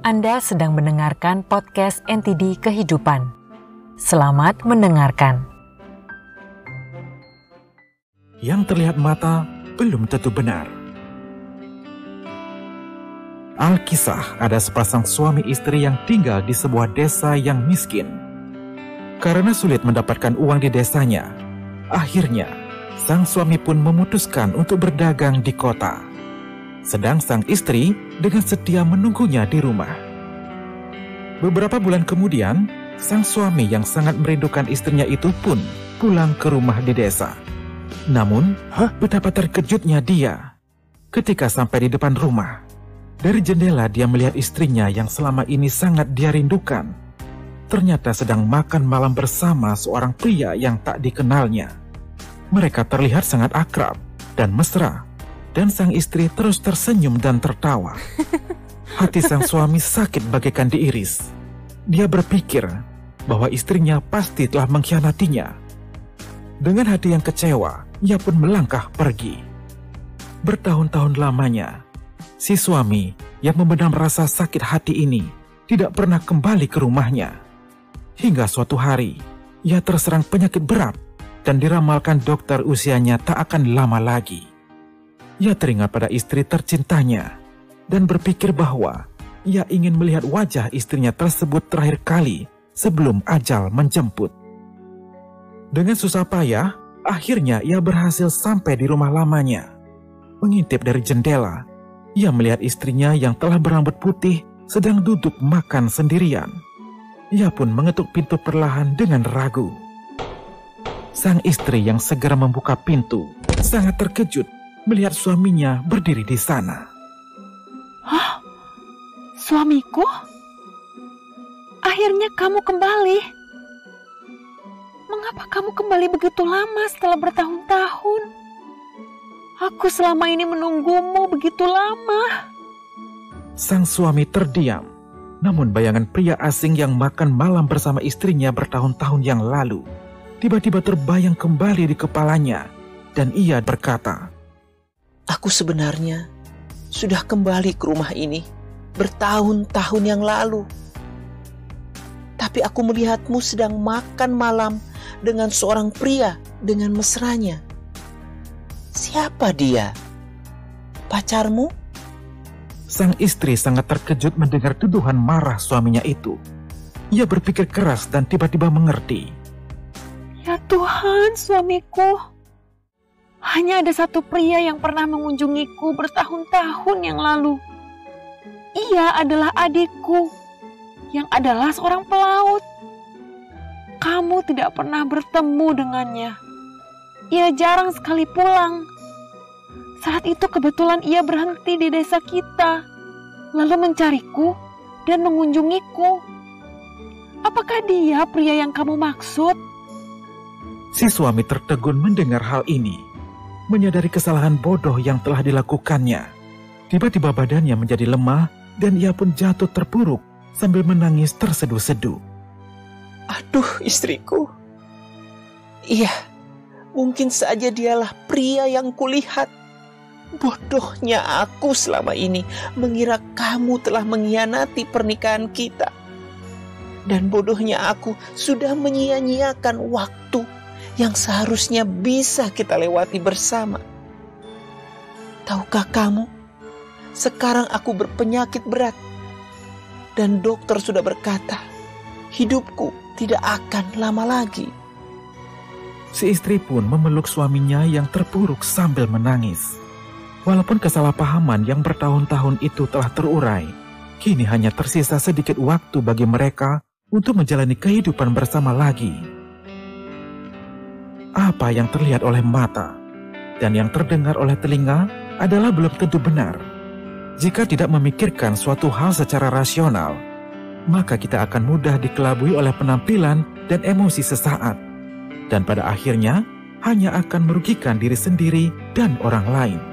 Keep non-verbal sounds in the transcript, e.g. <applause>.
Anda sedang mendengarkan podcast NTD Kehidupan. Selamat mendengarkan. Yang terlihat mata belum tentu benar. Alkisah ada sepasang suami istri yang tinggal di sebuah desa yang miskin. Karena sulit mendapatkan uang di desanya, akhirnya sang suami pun memutuskan untuk berdagang di kota sedang sang istri dengan setia menunggunya di rumah. Beberapa bulan kemudian, sang suami yang sangat merindukan istrinya itu pun pulang ke rumah di desa. Namun, Hah? betapa terkejutnya dia ketika sampai di depan rumah. Dari jendela dia melihat istrinya yang selama ini sangat dia rindukan. Ternyata sedang makan malam bersama seorang pria yang tak dikenalnya. Mereka terlihat sangat akrab dan mesra dan sang istri terus tersenyum dan tertawa. <laughs> Hati sang suami sakit bagaikan diiris. Dia berpikir bahwa istrinya pasti telah mengkhianatinya. Dengan hati yang kecewa, ia pun melangkah pergi. Bertahun-tahun lamanya, si suami yang memendam rasa sakit hati ini tidak pernah kembali ke rumahnya. Hingga suatu hari, ia terserang penyakit berat dan diramalkan dokter usianya tak akan lama lagi. Ia teringat pada istri tercintanya dan berpikir bahwa ia ingin melihat wajah istrinya tersebut terakhir kali sebelum ajal menjemput. Dengan susah payah, akhirnya ia berhasil sampai di rumah lamanya. Mengintip dari jendela, ia melihat istrinya yang telah berambut putih sedang duduk makan sendirian. Ia pun mengetuk pintu perlahan dengan ragu. Sang istri yang segera membuka pintu sangat terkejut melihat suaminya berdiri di sana. Hah? Suamiku? Akhirnya kamu kembali. Mengapa kamu kembali begitu lama setelah bertahun-tahun? Aku selama ini menunggumu begitu lama. Sang suami terdiam. Namun bayangan pria asing yang makan malam bersama istrinya bertahun-tahun yang lalu tiba-tiba terbayang kembali di kepalanya dan ia berkata, Aku sebenarnya sudah kembali ke rumah ini bertahun-tahun yang lalu. Tapi aku melihatmu sedang makan malam dengan seorang pria dengan mesranya. Siapa dia? Pacarmu? Sang istri sangat terkejut mendengar tuduhan marah suaminya itu. Ia berpikir keras dan tiba-tiba mengerti. Ya Tuhan, suamiku. Hanya ada satu pria yang pernah mengunjungiku bertahun-tahun yang lalu. Ia adalah adikku, yang adalah seorang pelaut. Kamu tidak pernah bertemu dengannya. Ia jarang sekali pulang. Saat itu kebetulan ia berhenti di desa kita, lalu mencariku dan mengunjungiku. Apakah dia pria yang kamu maksud? Si suami tertegun mendengar hal ini menyadari kesalahan bodoh yang telah dilakukannya. Tiba-tiba badannya menjadi lemah dan ia pun jatuh terpuruk sambil menangis terseduh-seduh. Aduh istriku. Iya, mungkin saja dialah pria yang kulihat. Bodohnya aku selama ini mengira kamu telah mengkhianati pernikahan kita. Dan bodohnya aku sudah menyia-nyiakan waktu yang seharusnya bisa kita lewati bersama. Tahukah kamu, sekarang aku berpenyakit berat, dan dokter sudah berkata, hidupku tidak akan lama lagi. Si istri pun memeluk suaminya yang terpuruk sambil menangis. Walaupun kesalahpahaman yang bertahun-tahun itu telah terurai, kini hanya tersisa sedikit waktu bagi mereka untuk menjalani kehidupan bersama lagi apa yang terlihat oleh mata dan yang terdengar oleh telinga adalah belum tentu benar. Jika tidak memikirkan suatu hal secara rasional, maka kita akan mudah dikelabui oleh penampilan dan emosi sesaat, dan pada akhirnya hanya akan merugikan diri sendiri dan orang lain.